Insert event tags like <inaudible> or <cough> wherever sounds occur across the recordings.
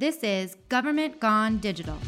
This is Government Gone Digital.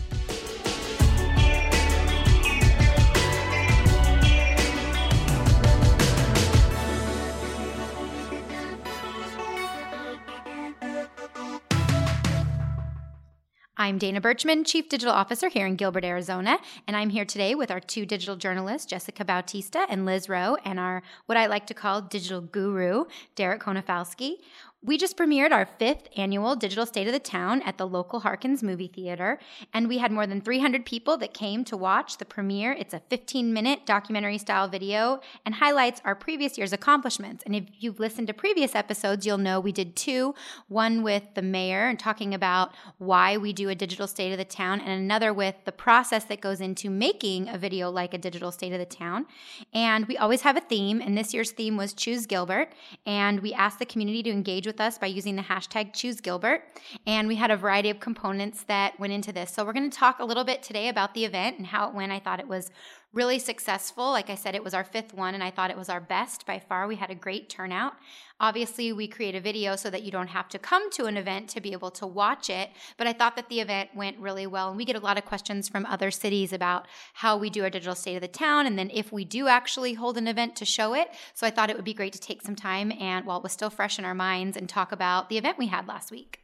I'm Dana Berchman, Chief Digital Officer here in Gilbert, Arizona, and I'm here today with our two digital journalists, Jessica Bautista and Liz Rowe, and our what I like to call digital guru, Derek Konofalski. We just premiered our fifth annual Digital State of the Town at the local Harkins Movie Theater, and we had more than 300 people that came to watch the premiere. It's a 15 minute documentary style video and highlights our previous year's accomplishments. And if you've listened to previous episodes, you'll know we did two one with the mayor and talking about why we do a Digital State of the Town, and another with the process that goes into making a video like a Digital State of the Town. And we always have a theme, and this year's theme was Choose Gilbert, and we asked the community to engage with with us by using the hashtag ChooseGilbert. And we had a variety of components that went into this. So we're going to talk a little bit today about the event and how it went. I thought it was really successful. Like I said, it was our fifth one, and I thought it was our best by far. We had a great turnout. Obviously, we create a video so that you don't have to come to an event to be able to watch it, but I thought that the event went really well. And we get a lot of questions from other cities about how we do our digital state of the town, and then if we do actually hold an event to show it. So I thought it would be great to take some time and while it was still fresh in our minds and talk about the event we had last week.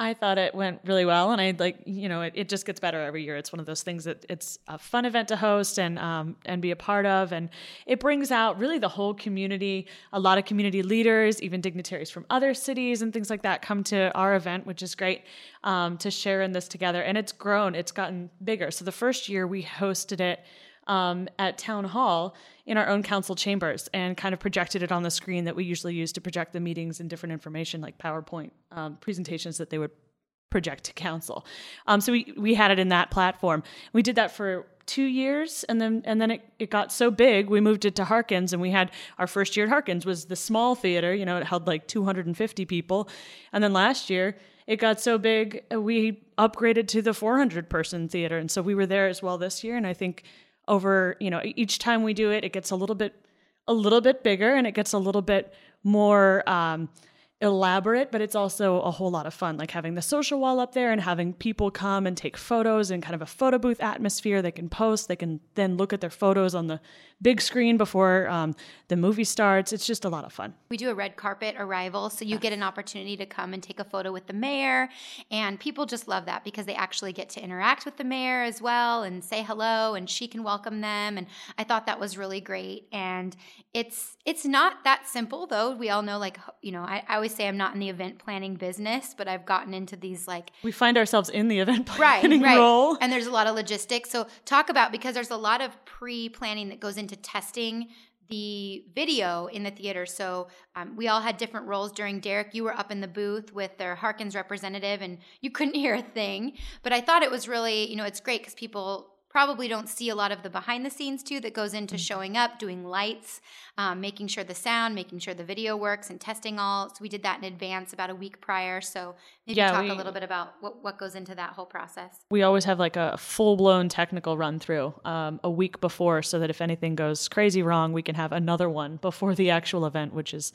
I thought it went really well, and I like you know it, it just gets better every year. It's one of those things that it's a fun event to host and um, and be a part of, and it brings out really the whole community. A lot of community leaders, even dignitaries from other cities and things like that, come to our event, which is great um, to share in this together. And it's grown, it's gotten bigger. So the first year we hosted it um, at town hall in our own council chambers and kind of projected it on the screen that we usually use to project the meetings and different information like PowerPoint um, presentations that they would project to council. Um, so we, we had it in that platform. We did that for two years and then and then it, it got so big we moved it to harkins and we had our first year at harkins was the small theater you know it held like 250 people and then last year it got so big we upgraded to the 400 person theater and so we were there as well this year and i think over you know each time we do it it gets a little bit a little bit bigger and it gets a little bit more um, elaborate, but it's also a whole lot of fun, like having the social wall up there and having people come and take photos in kind of a photo booth atmosphere. They can post, they can then look at their photos on the big screen before um, the movie starts. It's just a lot of fun. We do a red carpet arrival, so you get an opportunity to come and take a photo with the mayor, and people just love that because they actually get to interact with the mayor as well and say hello, and she can welcome them. And I thought that was really great. And it's it's not that simple though. We all know, like you know, I, I always always say I'm not in the event planning business, but I've gotten into these like we find ourselves in the event planning right, right. role. And there's a lot of logistics. So talk about because there's a lot of pre-planning that goes into testing the video in the theater. So um, we all had different roles during Derek. You were up in the booth with their Harkins representative, and you couldn't <laughs> hear a thing. But I thought it was really, you know, it's great because people probably don't see a lot of the behind the scenes too that goes into mm-hmm. showing up, doing lights, um, making sure the sound, making sure the video works, and testing all. So we did that in advance about a week prior. So maybe yeah, talk we, a little bit about what, what goes into that whole process. We always have like a full blown technical run through um, a week before, so that if anything goes crazy wrong, we can have another one before the actual event, which is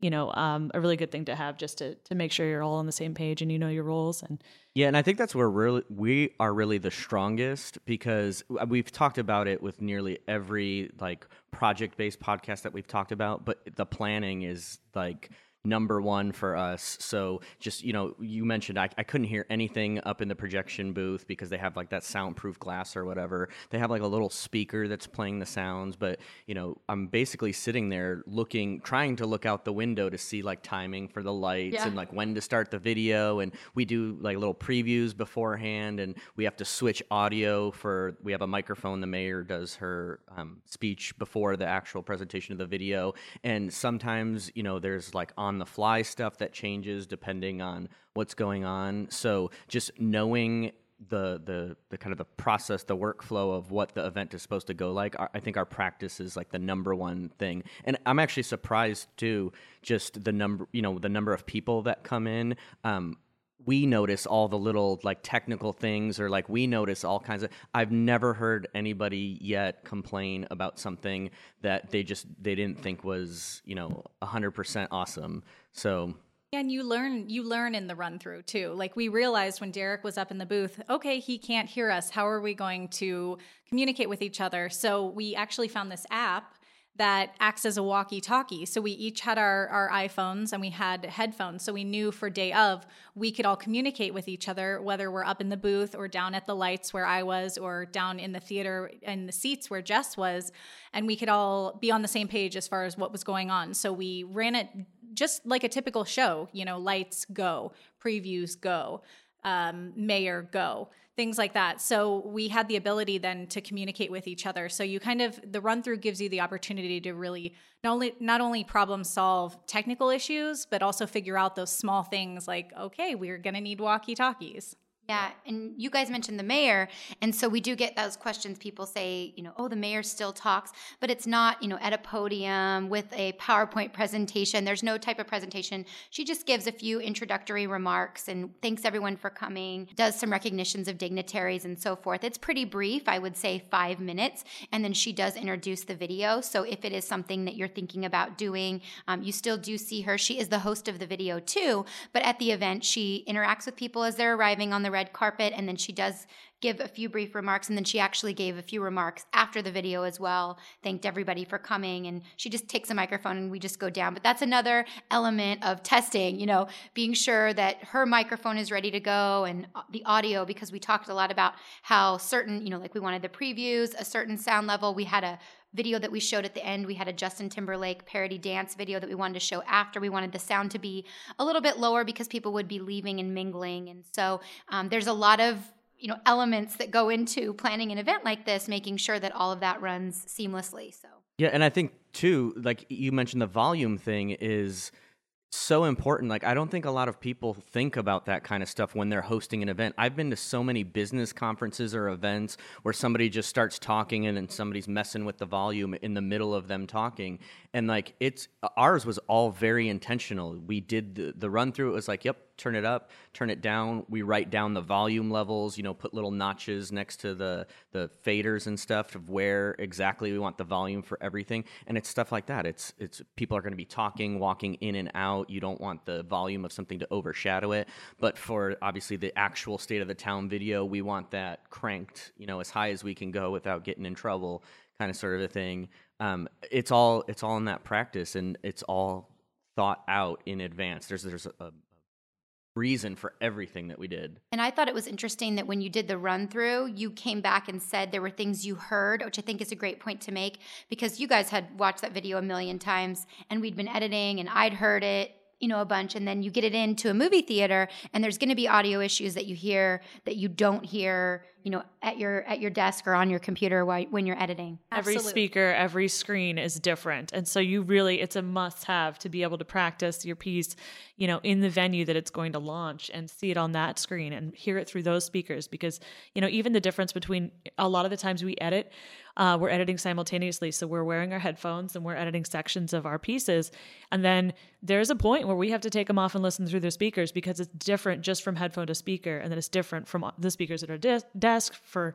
you know um, a really good thing to have just to to make sure you're all on the same page and you know your roles and yeah and i think that's where really we are really the strongest because uh, we've talked about it with nearly every like project based podcast that we've talked about but the planning is like number one for us. So just you know, you mentioned I, I couldn't hear anything up in the projection booth because they have like that soundproof glass or whatever. They have like a little speaker that's playing the sounds, but you know, I'm basically sitting there looking, trying to look out the window to see like timing for the lights yeah. and like when to start the video. And we do like little previews beforehand, and we have to switch audio for. We have a microphone. The mayor does her um, speech before the actual presentation of the video, and sometimes you know there's like on on the fly stuff that changes depending on what's going on. So just knowing the the the kind of the process, the workflow of what the event is supposed to go like. I think our practice is like the number one thing, and I'm actually surprised too. Just the number, you know, the number of people that come in. Um, we notice all the little like technical things or like we notice all kinds of i've never heard anybody yet complain about something that they just they didn't think was you know 100% awesome so And you learn you learn in the run through too. Like we realized when Derek was up in the booth, okay, he can't hear us. How are we going to communicate with each other? So we actually found this app that acts as a walkie-talkie. So we each had our our iPhones and we had headphones. So we knew for day of we could all communicate with each other, whether we're up in the booth or down at the lights where I was, or down in the theater in the seats where Jess was, and we could all be on the same page as far as what was going on. So we ran it just like a typical show, you know, lights go, previews go, um, mayor go, things like that. So we had the ability then to communicate with each other. So you kind of the run through gives you the opportunity to really not only not only problem solve technical issues, but also figure out those small things like, okay, we're gonna need walkie talkies. Yeah, and you guys mentioned the mayor, and so we do get those questions. People say, you know, oh, the mayor still talks, but it's not, you know, at a podium with a PowerPoint presentation. There's no type of presentation. She just gives a few introductory remarks and thanks everyone for coming, does some recognitions of dignitaries and so forth. It's pretty brief, I would say five minutes, and then she does introduce the video. So if it is something that you're thinking about doing, um, you still do see her. She is the host of the video too, but at the event, she interacts with people as they're arriving on the red carpet, and then she does give a few brief remarks, and then she actually gave a few remarks after the video as well. Thanked everybody for coming, and she just takes a microphone and we just go down. But that's another element of testing, you know, being sure that her microphone is ready to go and uh, the audio, because we talked a lot about how certain, you know, like we wanted the previews, a certain sound level. We had a video that we showed at the end. We had a Justin Timberlake parody dance video that we wanted to show after. We wanted the sound to be a little bit lower because people would be leaving and mingling. And so um, there's a lot of you know elements that go into planning an event like this, making sure that all of that runs seamlessly. So yeah, and I think too, like you mentioned, the volume thing is so important. Like, I don't think a lot of people think about that kind of stuff when they're hosting an event. I've been to so many business conferences or events where somebody just starts talking and then somebody's messing with the volume in the middle of them talking. And like, it's uh, ours was all very intentional. We did the, the run through, it was like, yep, turn it up, turn it down. We write down the volume levels, you know, put little notches next to the the faders and stuff of where exactly we want the volume for everything. And it's stuff like that. It's it's people are going to be talking, walking in and out. You don't want the volume of something to overshadow it. But for obviously the actual state of the town video, we want that cranked, you know, as high as we can go without getting in trouble, kind of sort of a thing. Um, it's all it's all in that practice and it's all thought out in advance. There's there's a, reason for everything that we did. And I thought it was interesting that when you did the run through, you came back and said there were things you heard, which I think is a great point to make because you guys had watched that video a million times and we'd been editing and I'd heard it you know a bunch and then you get it into a movie theater and there's going to be audio issues that you hear that you don't hear you know at your at your desk or on your computer while, when you're editing? Every speaker every screen is different. And so you really it's a must have to be able to practice your piece you know in the venue that it's going to launch and see it on that screen and hear it through those speakers because you know even the difference between a lot of the times we edit uh, we're editing simultaneously. So we're wearing our headphones and we're editing sections of our pieces. And then there's a point where we have to take them off and listen through their speakers because it's different just from headphone to speaker. And then it's different from the speakers that are desk desk for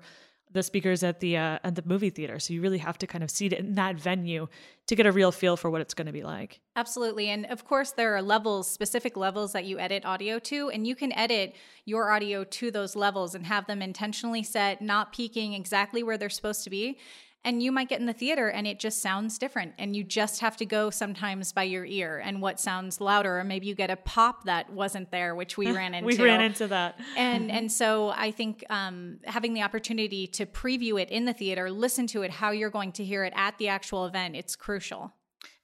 the speakers at the uh, at the movie theater. So you really have to kind of see it in that venue to get a real feel for what it's going to be like. Absolutely. And of course there are levels, specific levels that you edit audio to and you can edit your audio to those levels and have them intentionally set not peaking exactly where they're supposed to be and you might get in the theater and it just sounds different and you just have to go sometimes by your ear and what sounds louder or maybe you get a pop that wasn't there which we <laughs> ran into. we ran into that. And <laughs> and so i think um, having the opportunity to preview it in the theater listen to it how you're going to hear it at the actual event it's crucial.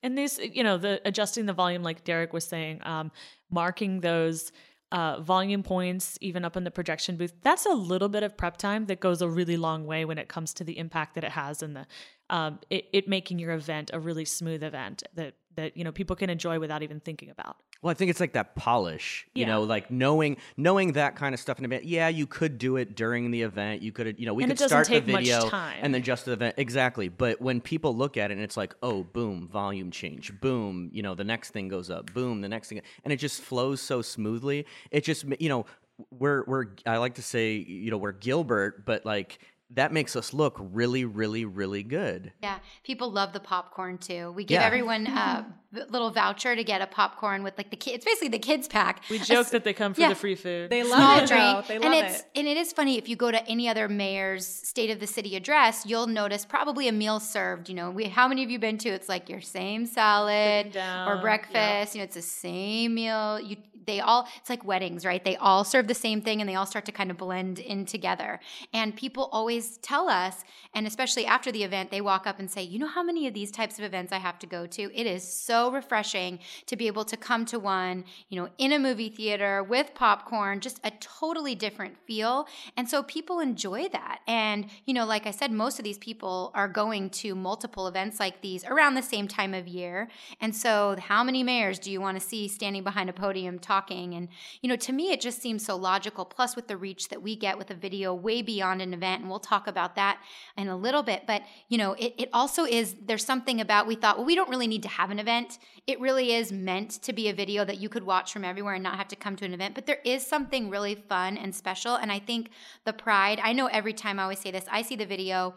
And these you know the adjusting the volume like derek was saying um, marking those uh, volume points, even up in the projection booth. That's a little bit of prep time that goes a really long way when it comes to the impact that it has in the um, it, it making your event a really smooth event that that you know people can enjoy without even thinking about. Well, I think it's like that polish, you yeah. know, like knowing knowing that kind of stuff in the event. Yeah, you could do it during the event. You could, you know, we and could start the video and then just the event exactly. But when people look at it and it's like, oh, boom, volume change, boom, you know, the next thing goes up, boom, the next thing, and it just flows so smoothly. It just, you know, we're we're I like to say, you know, we're Gilbert, but like that makes us look really, really, really good. Yeah, people love the popcorn too. We give Yeah. everyone a v- little voucher to get a popcorn with like the kids. It's basically the kids pack. We joke s- that they come for yeah. the free food. They small love it. drink. though. They and love it's it. and it is funny if you go to any other mayor's state of the city address, you'll notice probably a meal served. You know, we, how many of you been to? It's like your same salad Sitting down, or yeah. breakfast. You know, it's the same meal. You they all it's like weddings, right? They all serve the same thing and they all start to kind of blend in together. And people always tell us, and especially after the event, they walk up and say, "You know how many of these types of events I have to go to? It is so refreshing to be able to come to one, you know, in a movie theater with popcorn, just a totally different feel." And so people enjoy that. And, you know, like I said, most of these people are going to multiple events like these around the same time of year. And so, how many mayors do you want to see standing behind a podium talking? And, you know, to me, it just seems so logical. Plus, with the reach that we get with a video way beyond an event, and we'll talk about that in a little bit. But, you know, it, it also is, there's something about, we thought, well, we don't really need to have an event. It really is meant to be a video that you could watch from everywhere and not have to come to an event. But there is something really fun and special. And I think the pride, I know every time I always say this, I see the video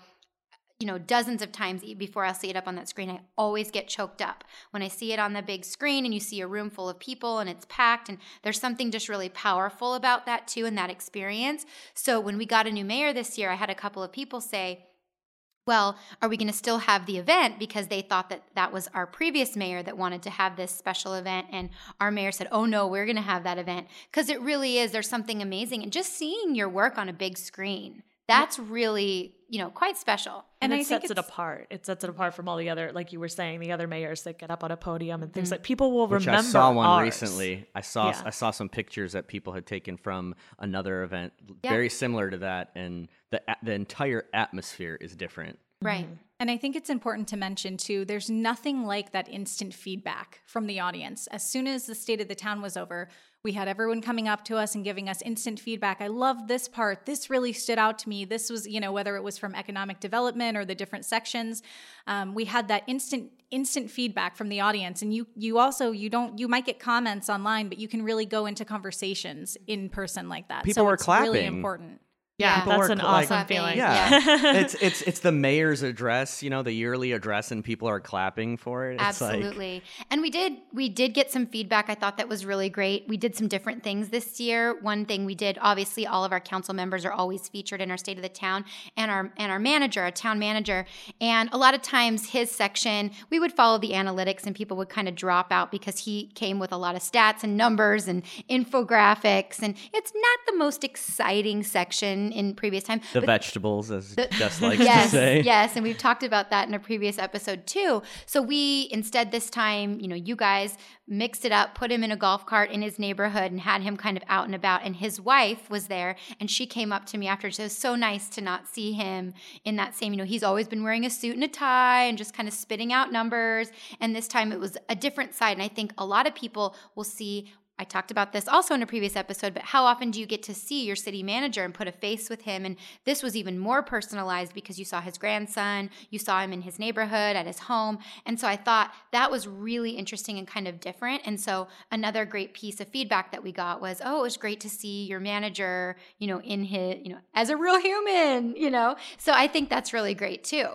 you know, dozens of times before I'll see it up on that screen. I always get choked up when I see it on the big screen and you see a room full of people and it's packed. And there's something just really powerful about that too and that experience. So when we got a new mayor this year, I had a couple of people say, well, are we going to still have the event? Because they thought that that was our previous mayor that wanted to have this special event. And our mayor said, oh no, we're going to have that event. Because it really is, there's something amazing. And just seeing your work on a big screen, that's really, you know, quite special. and, And it I sets it apart. It sets it apart from all the other, like you were saying, the other mayors that get up on a podium and things mm-hmm. like. People will Which remember. I saw one ours. recently. I saw Yeah. I saw some pictures that people had taken from another event, Yeah. very similar to that, and the the entire atmosphere is different. Right. Mm-hmm. And I think it's important to mention too, there's nothing like that instant feedback from the audience. As soon as the state of the town was over, we had everyone coming up to us and giving us instant feedback. I love this part. This really stood out to me. This was, you know, whether it was from economic development or the different sections, um, we had that instant instant feedback from the audience. And you you also you don't you might get comments online, but you can really go into conversations in person like that. People so were it's really important. Yeah. Yeah, that's an like- awesome feeling. Yeah, <laughs> it's it's it's the mayor's address, you know, the yearly address, and people are clapping for it. It's like- Absolutely. and we did we did get some feedback. I thought that was really great. We did some different things this year. One thing we did, obviously all of our council members are always featured in our state of the town and our and our manager, our town manager. And a lot of times his section, we would follow the analytics and people would kind of drop out because he came with a lot of stats and numbers and infographics and it's not the most exciting section in previous time. the but vegetables, as Jess <laughs> likes yes, to say. Yes, and we've talked about that in a previous episode too. So we instead this time, you know, you guys mixed it up, put him in a golf cart in his neighborhood and had him kind of out and about. And his wife was there and she came up to me after. So it was so nice to not see him in that same, you know, he's always been wearing a suit and a tie and just kind of spitting out numbers. And this time it was a different side. And I think a lot of people will see I talked about this also in a previous episode, but how often do you get to see your city manager and put a face with him? And this was even more personalized because you saw his grandson, you saw him in his neighborhood, at his home. And so I thought that was really interesting and kind of different. And so another great piece of feedback that we got was, oh, it was great to see your manager, you know, in his, you know, as a real human, you know? So I think that's really great too.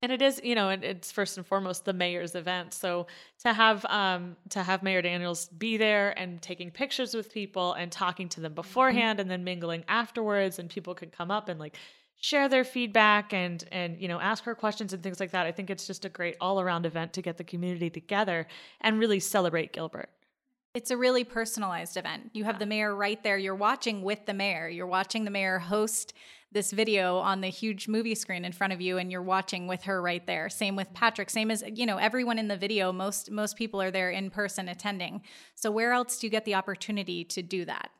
And it is, you know, and it's first and foremost the mayor's event. So to have um to have Mayor Daniels be there and taking pictures with people and talking to them beforehand and then mingling afterwards and people could come up and like share their feedback and and you know ask her questions and things like that. I think it's just a great all-around event to get the community together and really celebrate Gilbert. It's a really personalized event. You have the mayor right there. You're watching with the mayor. You're watching the mayor host this video on the huge movie screen in front of you and you're watching with her right there. Same with Patrick, same as you know everyone in the video, most most people are there in person attending. So where else do you get the opportunity to do that?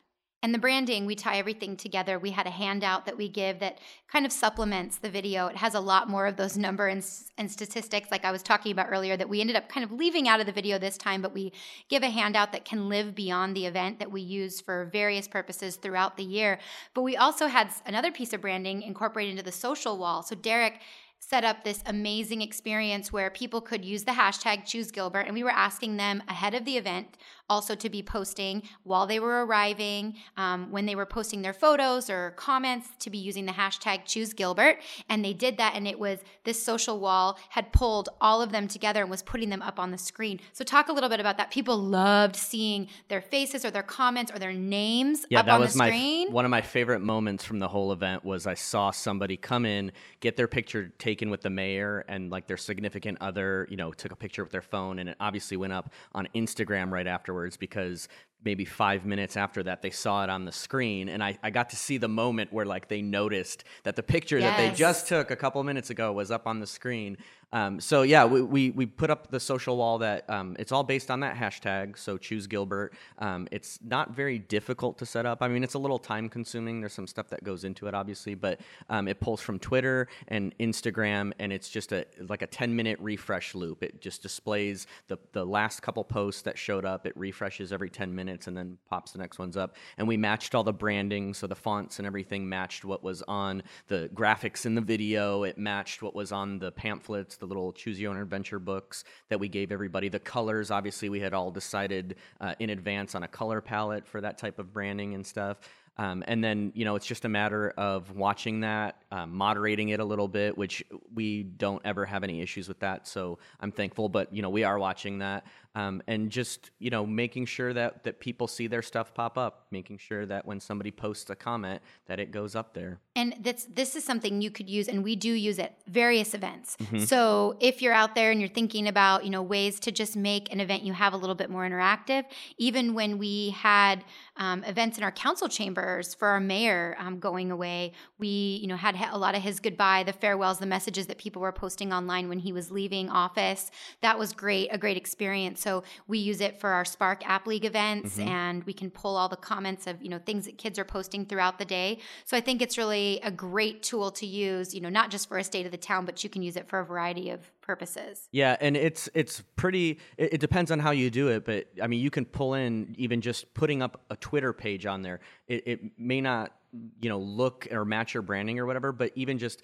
And the branding, we tie everything together. We had a handout that we give that kind of supplements the video. It has a lot more of those number and, and statistics, like I was talking about earlier, that we ended up kind of leaving out of the video this time, but we give a handout that can live beyond the event that we use for various purposes throughout the year. But we also had another piece of branding incorporated into the social wall. So Derek set up this amazing experience where people could use the hashtag choose Gilbert, and we were asking them ahead of the event also to be posting while they were arriving, um, when they were posting their photos or comments, to be using the hashtag choose Gilbert. And they did that, and it was this social wall had pulled all of them together and was putting them up on the screen. So, talk a little bit about that. People loved seeing their faces or their comments or their names yeah, up that on was the my screen. one of my favorite moments from the whole event was I saw somebody come in, get their picture taken with the mayor and like their significant other, you know, took a picture with their phone, and it obviously went up on Instagram right afterwards because maybe five minutes after that they saw it on the screen and I, I got to see the moment where like they noticed that the picture that they just took a couple minutes ago was up on the screen. Um, so yeah we, we, we put up the social wall that um, it's all based on that hashtag so choose gilbert. Um, it's not very difficult to set up. I mean it's a little time consuming there's some stuff that goes into it obviously but um, it pulls from twitter and instagram and it's just a like a 10 minute refresh loop. It just displays the, the last couple posts that showed up. It refreshes every 10 minutes and then pops the next ones up. And we matched all the branding so the fonts and everything matched what was on the graphics in the video. It matched what was on the pamphlets the little choose your own adventure books that we gave everybody. The colors obviously we had all decided uh, in advance on a color palette for that type of branding and stuff um, and then, you know, it's just a matter of watching that, um, moderating it a little bit, which we don't ever have any issues with that. So I'm thankful, but, you know, we are watching that. Um, and just, you know, making sure that, that people see their stuff pop up, making sure that when somebody posts a comment, that it goes up there. And that's this is something you could use, and we do use at various events. Mm-hmm. So if you're out there and you're thinking about you know ways to just make an event you have a little bit more interactive, even when we had um, events in our council chambers for our mayor um, going away, we you know had a lot of his goodbye, the farewells, the messages that people were posting online when he was leaving office. That was great, a great experience. So we use it for our Spark App League events, Mm-hmm. and we can pull all the comments of you know things that kids are posting throughout the day. So I think it's really a great tool to use, you know, not just for a state of the town, but you can use it for a variety of purposes. Yeah, and it's it's pretty. It, it depends on how you do it, but I mean, you can pull in even just putting up a Twitter page on there. It, it may not, you know, look or match your branding or whatever, but even just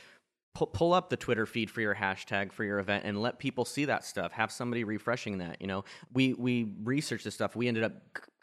pull, up the Twitter feed for your hashtag for your event and let people see that stuff. Have somebody refreshing that. You know, we we researched this stuff. We ended up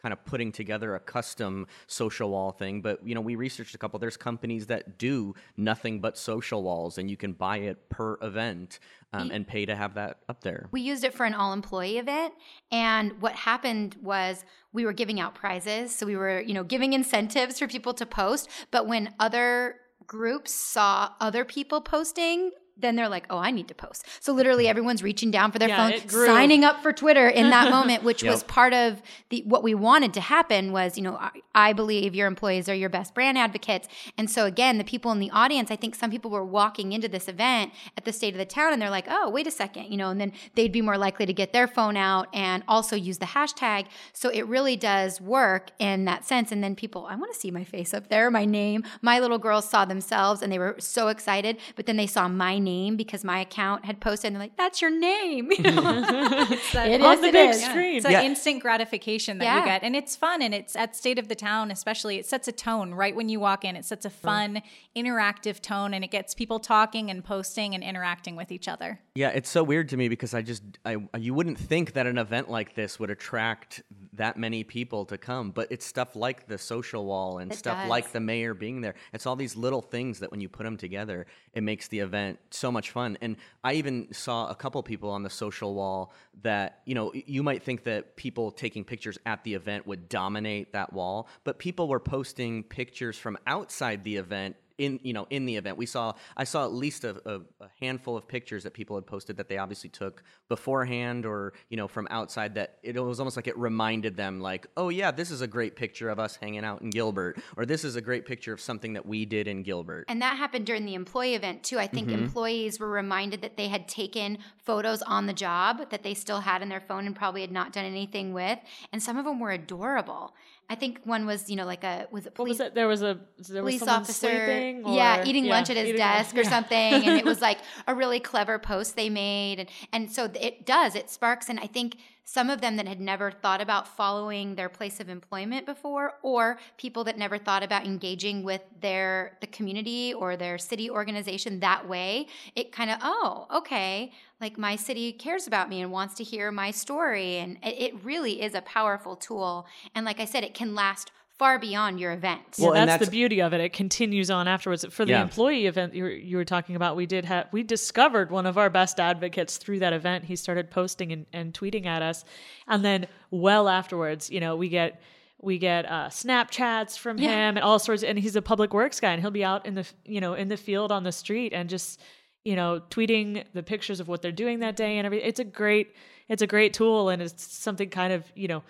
kind of putting together a custom social wall thing, but you know, we researched a couple. There's companies that do nothing but social walls, and you can buy it per event um, and pay to have that up there. We used it for an all employee event. And what happened was we were giving out prizes. So we were, you know, giving incentives for people to post. But when other groups saw other people posting, then they're like, oh, I need to post. So literally everyone's reaching down for their Yeah, phone, signing up for Twitter in that <laughs> moment, which was part of the what we wanted to happen was, you know, I, I believe your employees are your best brand advocates. And so again, the people in the audience, I think some people were walking into this event at the state of the town and they're like, oh, wait a second, you know, and then they'd be more likely to get their phone out and also use the hashtag. So it really does work in that sense. And then people, I want to see my face up there, my name. My little girls saw themselves and they were so excited, but then they saw my name because my account had posted and they're like, that's your name. <laughs> You know? <laughs> that- It On is, the it big is. screen. It's that Yeah. instant gratification that Yeah. you get. And it's fun. And it's at State of the Town, especially, it sets a tone right when you walk in. It sets a mm. fun, interactive tone and it gets people talking and posting and interacting with each other. Yeah, it's so weird to me because I just I you wouldn't think that an event like this would attract that many people to come, but it's stuff like the social wall and It stuff does. like the mayor being there. It's all these little things that when you put them together, it makes the event so much fun. And I even saw a couple people on the social wall that, you know, you might think that people taking pictures at the event would dominate that wall, but people were posting pictures from outside the event in you know in the event we saw i saw at least a, a, a handful of pictures that people had posted that they obviously took beforehand or you know from outside that it was almost like it reminded them like oh yeah this is a great picture of us hanging out in gilbert or this is a great picture of something that we did in gilbert And that happened during the employee event too. I think mm-hmm. employees were reminded that they had taken photos on the job that they still had in their phone and probably had not done anything with. And some of them were adorable. I think one was, you know, like a was it What police was it? There was a there police someone officer, sleeping. yeah, eating yeah, lunch at his desk lunch, or yeah. something, and it was <laughs> like a really clever post they made, and and so it does it sparks, and I think some of them that had never thought about following their place of employment before, or people that never thought about engaging with their the community or their city organization that way. It kind of, oh, okay, like my city cares about me and wants to hear my story. And it really is a powerful tool. And like I said, it can last far beyond your event. Well, that's, that's, the beauty of it. It continues on afterwards. For the yeah. employee event you were, you were, talking about, we did have we discovered one of our best advocates through that event. He started posting and, and tweeting at us, and then well afterwards, you know, we get we get uh, Snapchats from yeah. him and all sorts. And he's a public works guy, and he'll be out in the you know in the field on the street and just you know tweeting the pictures of what they're doing that day and everything. It's a great it's a great tool, and it's something kind of you know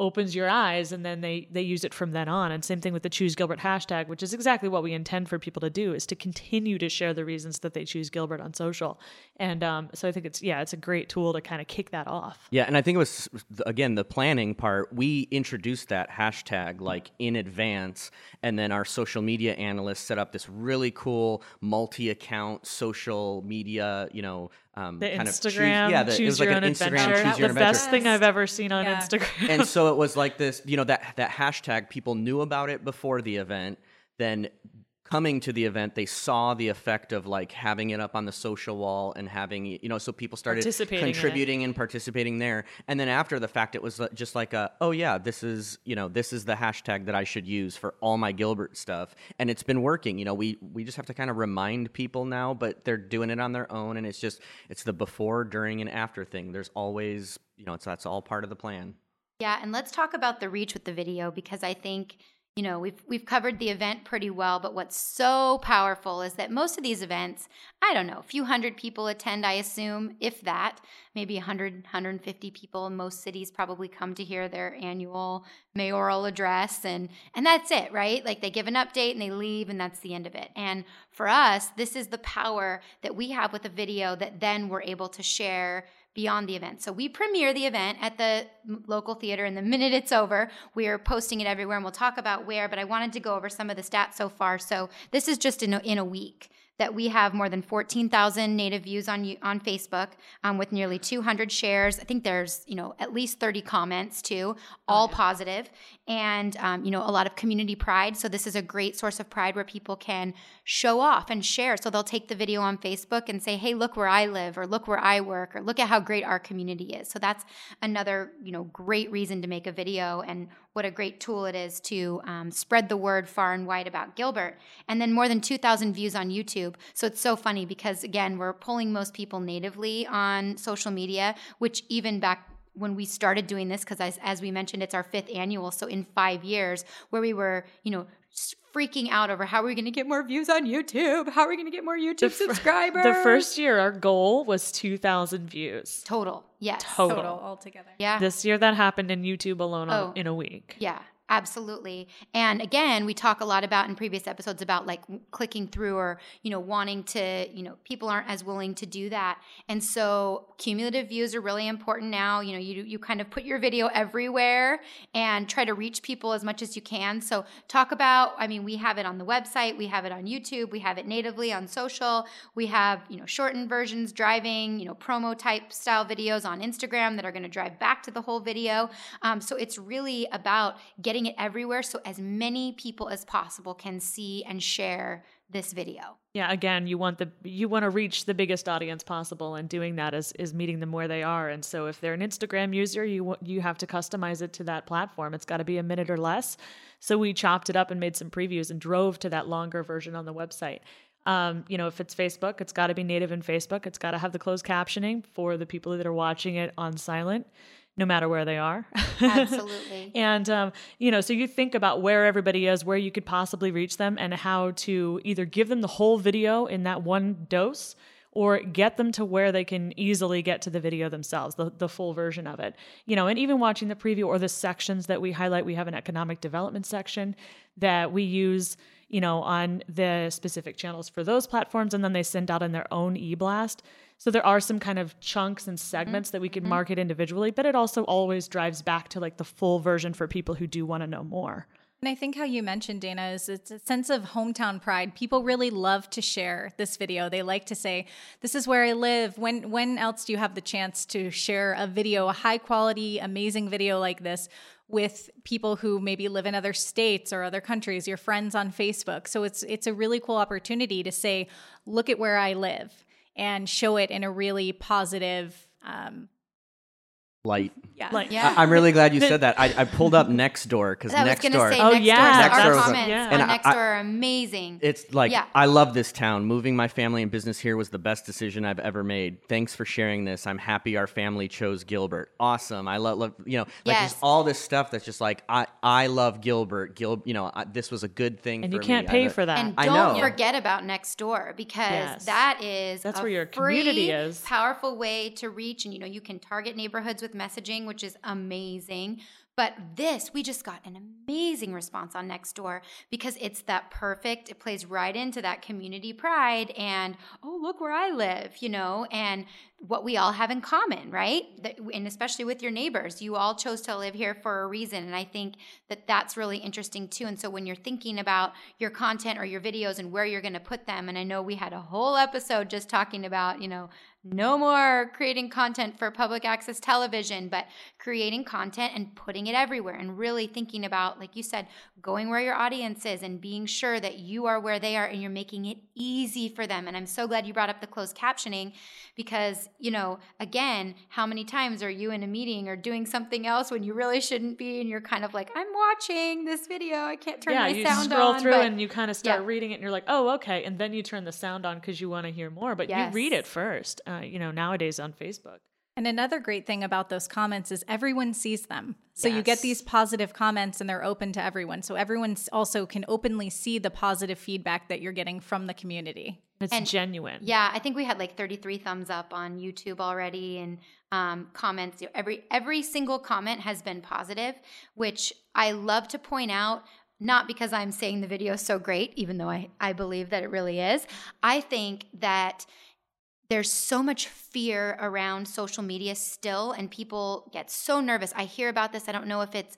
opens your eyes and then they they use it from then on. And same thing with the choose gilbert hashtag which is exactly what we intend for people to do is to continue to share the reasons that they choose gilbert on social. And um, so i think it's yeah it's a great tool to kind of kick that off. Yeah and i think it was again the planning part we introduced that hashtag like in advance and then our social media analysts set up this really cool multi-account social media you know um, the kind Instagram, of choose, yeah, the, choose it was like an Instagram adventure. choose your the best thing I've ever seen on yeah. Instagram. and so it was like this, you know, that that hashtag. People knew about it before the event. Then coming to the event, they saw the effect of like having it up on the social wall and having you know, so people started contributing and participating there. And then after the fact, it was uh, just like a, oh yeah, this is you know, this is the hashtag that I should use for all my Gilbert stuff, and it's been working. You know, we we just have to kind of remind people now, but they're doing it on their own, and it's just it's the before, during, and after thing. There's always you know, it's that's all part of the plan. Yeah, and let's talk about the reach with the video because I think you know we've we've covered the event pretty well but what's so powerful is that most of these events i don't know a few hundred people attend i assume if that maybe 100 150 people in most cities probably come to hear their annual mayoral address and and that's it right? Like they give an update and they leave and that's the end of it. And for us this is the power that we have with a video that then we're able to share beyond the event. So we premiere the event at the local theater, and the minute it's over, we are posting it everywhere, and we'll talk about where. But I wanted to go over some of the stats so far. So this is just in a, in a week that we have more than 14,000 native views on on Facebook um, with nearly 200 shares. I think there's you know at least 30 comments too, all oh, yeah. positive, and um, you know a lot of community pride. So this is a great source of pride where people can show off and share. So they'll take the video on Facebook and say, "Hey, look where I live," or "Look where I work," or "Look at how great our community is." So that's another you know great reason to make a video and what a great tool it is to um, spread the word far and wide about Gilbert. And then more than 2,000 views on YouTube. So it's so funny because, again, we're pulling most people natively on social media, which even back when we started doing this because as, as, we mentioned it's our fifth annual so in five years where we were you know freaking out over how are we going to get more views on youtube? How are we going to get more youtube the subscribers? the first year our goal was 2000 views. Total yes. Total, total altogether. Yeah. This year that happened in youtube alone oh, in a week. Yeah Absolutely. And again, we talk a lot about in previous episodes about like clicking through or, you know, wanting to, you know, people aren't as willing to do that. And so cumulative views are really important now. You know, you you kind of put your video everywhere and try to reach people as much as you can. So talk about, I mean, we have it on the website, we have it on YouTube, we have it natively on social. We have, you know, shortened versions, driving, you know, promo type style videos on Instagram that are going to drive back to the whole video. Um, so it's really about getting it everywhere so as many people as possible can see and share this video. Yeah, again, you want the you want to reach the biggest audience possible and doing that is is meeting them where they are. And so if they're an Instagram user, you you have to customize it to that platform. It's got to be a minute or less. So we chopped it up and made some previews and drove to that longer version on the website. Um, you know, if it's Facebook, it's got to be native in Facebook. It's got to have the closed captioning for the people that are watching it on silent no matter where they are. Absolutely. <laughs> and, um, you know, so you think about where everybody is, where you could possibly reach them, and how to either give them the whole video in that one dose or get them to where they can easily get to the video themselves, the, the full version of it. You know, and even watching the preview or the sections that we highlight, we have an economic development section that we use you know, on the specific channels for those platforms, and then they send out in their own e-blast. So there are some kind of chunks and segments mm-hmm. that we can mm-hmm. market individually, but it also always drives back to like the full version for people who do want to know more. And I think how you mentioned, Dana, is it's a sense of hometown pride. People really love to share this video. They like to say, "This is where I live." When when else do you have the chance to share a video, a high quality, amazing video like this? with people who maybe live in other states or other countries, your friends on Facebook. So it's it's a really cool opportunity to say, look at where I live and show it in a really positive um, light. yeah. Like- Yeah. I, am really glad you said that. I, I pulled up Nextdoor because I <laughs> Nextdoor. say Oh, next yeah, door. Next our door was- comments yeah. on And I- next I- door are amazing. It's like Yeah. I love this town. Moving my family and business here was the best decision I've ever made. Thanks for sharing this. I'm happy our family chose Gilbert. Awesome. I love, love you know, like Yes. just all this stuff that's just like I I love Gilbert. Gil, you know, I, this was a good thing. And for you can't me. Pay love- for that. And don't know. forget about Nextdoor because Yes. that is That's a where your free, community is. Powerful way to reach, and you know you can target neighborhoods with messaging, which is amazing. But this, we just got an amazing response on Nextdoor because it's that perfect. It plays right into that community pride and oh look where I live, you know, and what we all have in common, right? And especially with your neighbors, you all chose to live here for a reason, and I think that that's really interesting too. And so when you're thinking about your content or your videos and where you're going to put them, and I know we had a whole episode just talking about, you know, no more creating content for public access television, but creating content and putting it everywhere and really thinking about, like you said, going where your audience is and being sure that you are where they are and you're making it easy for them. And I'm so glad you brought up the closed captioning because, you know, again, how many times are you in a meeting or doing something else when you really shouldn't be and you're kind of like, I'm watching this video, I can't turn yeah, my you scroll through but- and you kind of start Yeah. reading it, and you're like, "Oh, okay," and then you turn the sound on because you want to hear more. But you read it first. Uh, you know, nowadays on Facebook. And another great thing about those comments is everyone sees them. So you get these positive comments and they're open to everyone. So everyone also can openly see the positive feedback that you're getting from the community. It's And- genuine. Yeah, I think we had like 33 thumbs up on YouTube already, and um, comments. Every every single comment has been positive, which I love to point out. Not because I'm saying the video is so great, even though I, I believe that it really is. I think that there's so much fear around social media still, and people get so nervous. I hear about this. I don't know if it's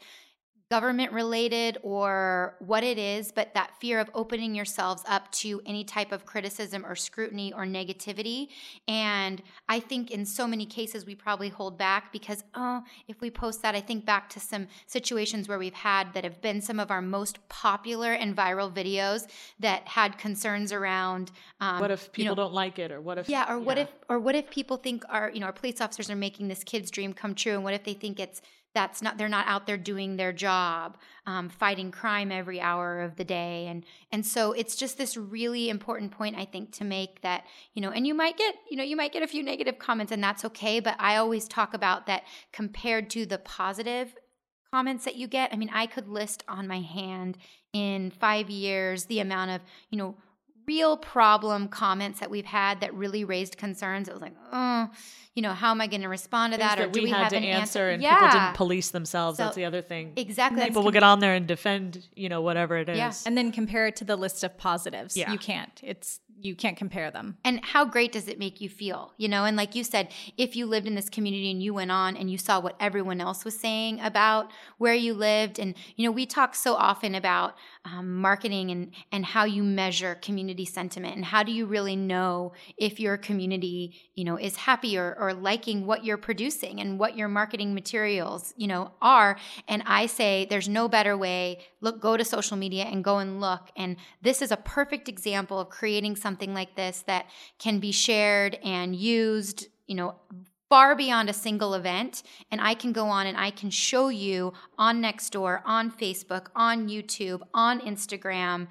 government related or what it is, but that fear of opening yourselves up to any type of criticism or scrutiny or negativity. And I think in so many cases, we probably hold back because, oh, if we post that, I think back to some situations where we've had that have been some of our most popular and viral videos that had concerns around. Um, What if you people know, don't like it, or what if? yeah, or what if or what if people think our you know our police officers are making this kid's dream come true, and what if they think it's that's not they're not out there doing their job, um, fighting crime every hour of the day, and and so it's just this really important point I think to make that you know, and you might get you know you might get a few negative comments, and that's okay, but I always talk about that compared to the positive comments that you get. I mean, I could list on my hand in five years the amount of, you know, real problem comments that we've had that really raised concerns. It was like, oh, you know, how am I going to respond to Things that? Or that do we, we had have to an answer, and yeah. people didn't police themselves. So- That's the other thing. Exactly. People will get on there and defend, you know, whatever it is. Yeah. And then compare it to the list of positives. Yeah. You can't. It's you can't compare them. And how great does it make you feel? You know, and like you said, if you lived in this community and you went on and you saw what everyone else was saying about where you lived, and you know, we talk so often about um, marketing and and how you measure community sentiment and how do you really know if your community, you know, is happy or, or liking what you're producing and what your marketing materials, you know, are. And I say there's no better way. Look, go to social media and go and look. And this is a perfect example of creating something like this that can be shared and used, you know, far beyond a single event. And I can go on and I can show you on Nextdoor, on Facebook, on YouTube, on Instagram,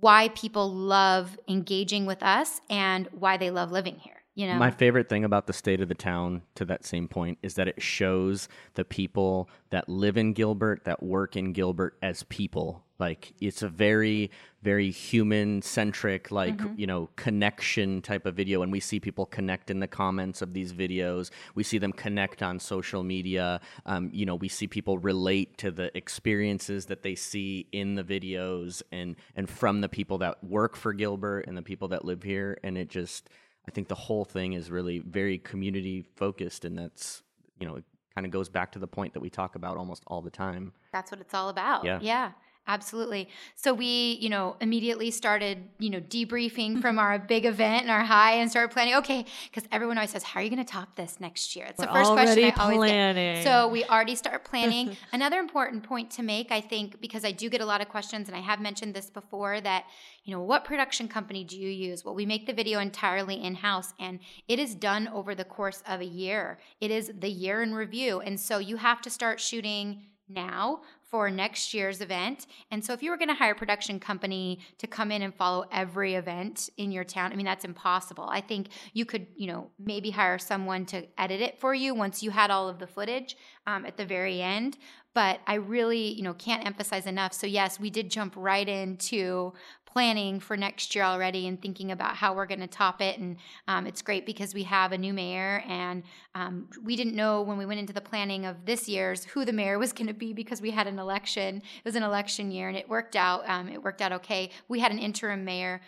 why people love engaging with us and why they love living here. You know, My favorite thing about the state of the town, to that same point, is that it shows the people that live in Gilbert, that work in Gilbert as people. Like it's a very, very human centric, like, you know, connection type of video. And we see people connect in the comments of these videos. We see them connect on social media. Um, you know, we see people relate to the experiences that they see in the videos and, and from the people that work for Gilbert and the people that live here. And it just, I think the whole thing is really very community focused, and that's you know it kind of goes back to the point that we talk about almost all the time. That's what it's all about. Yeah. Yeah. Absolutely. So we, you know, immediately started, you know, debriefing from mm-hmm. our big event and our high and started planning. Okay, because everyone always says, "How are you going to top this next year?" It's We're the first question I always planning. get. So we already start planning. <laughs> Another important point to make, I think, because I do get a lot of questions, and I have mentioned this before, that you know, what production company do you use? Well, we make the video entirely in house, and it is done over the course of a year. It is the year in review, and so you have to start shooting now for next year's event. And so if you were going to hire a production company to come in and follow every event in your town, I mean that's impossible. I think you could, you know, maybe hire someone to edit it for you once you had all of the footage um, at the very end. But I really, you know, can't emphasize enough. So yes, we did jump right into planning for next year already and thinking about how we're going to top it. And um, it's great because we have a new mayor, and um, we didn't know when we went into the planning of this year's who the mayor was going to be because we had an election. It was an election year, and it worked out. Um, it worked out okay. We had an interim mayor.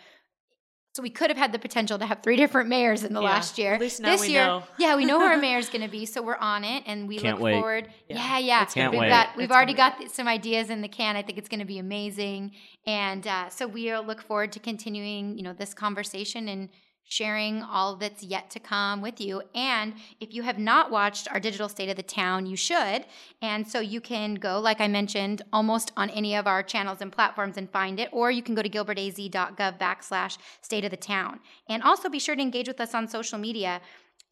So we could have had the potential to have three different mayors in the Yeah, last year. at least now this we year, know. yeah, we know who our <laughs> mayor's going to be, so we're on it, and we Can't look wait. forward. Yeah, Yeah, yeah, it's Can't we've wait. got we've It's gonna already be got some ideas in the can. I think it's going to be amazing, and uh, so we look forward to continuing, you know, this conversation and sharing all that's yet to come with you. And if you have not watched our digital state of the town, you should. And so you can go, like I mentioned, almost on any of our channels and platforms and find it, or you can go to gilbertaz.gov backslash state of the town. And also be sure to engage with us on social media.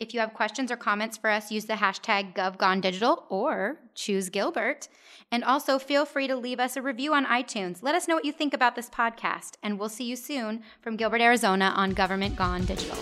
If you have questions or comments for us, use the hashtag GovGoneDigital or choose Gilbert. And also feel free to leave us a review on iTunes. Let us know what you think about this podcast, and we'll see you soon from Gilbert, Arizona on Government Gone Digital.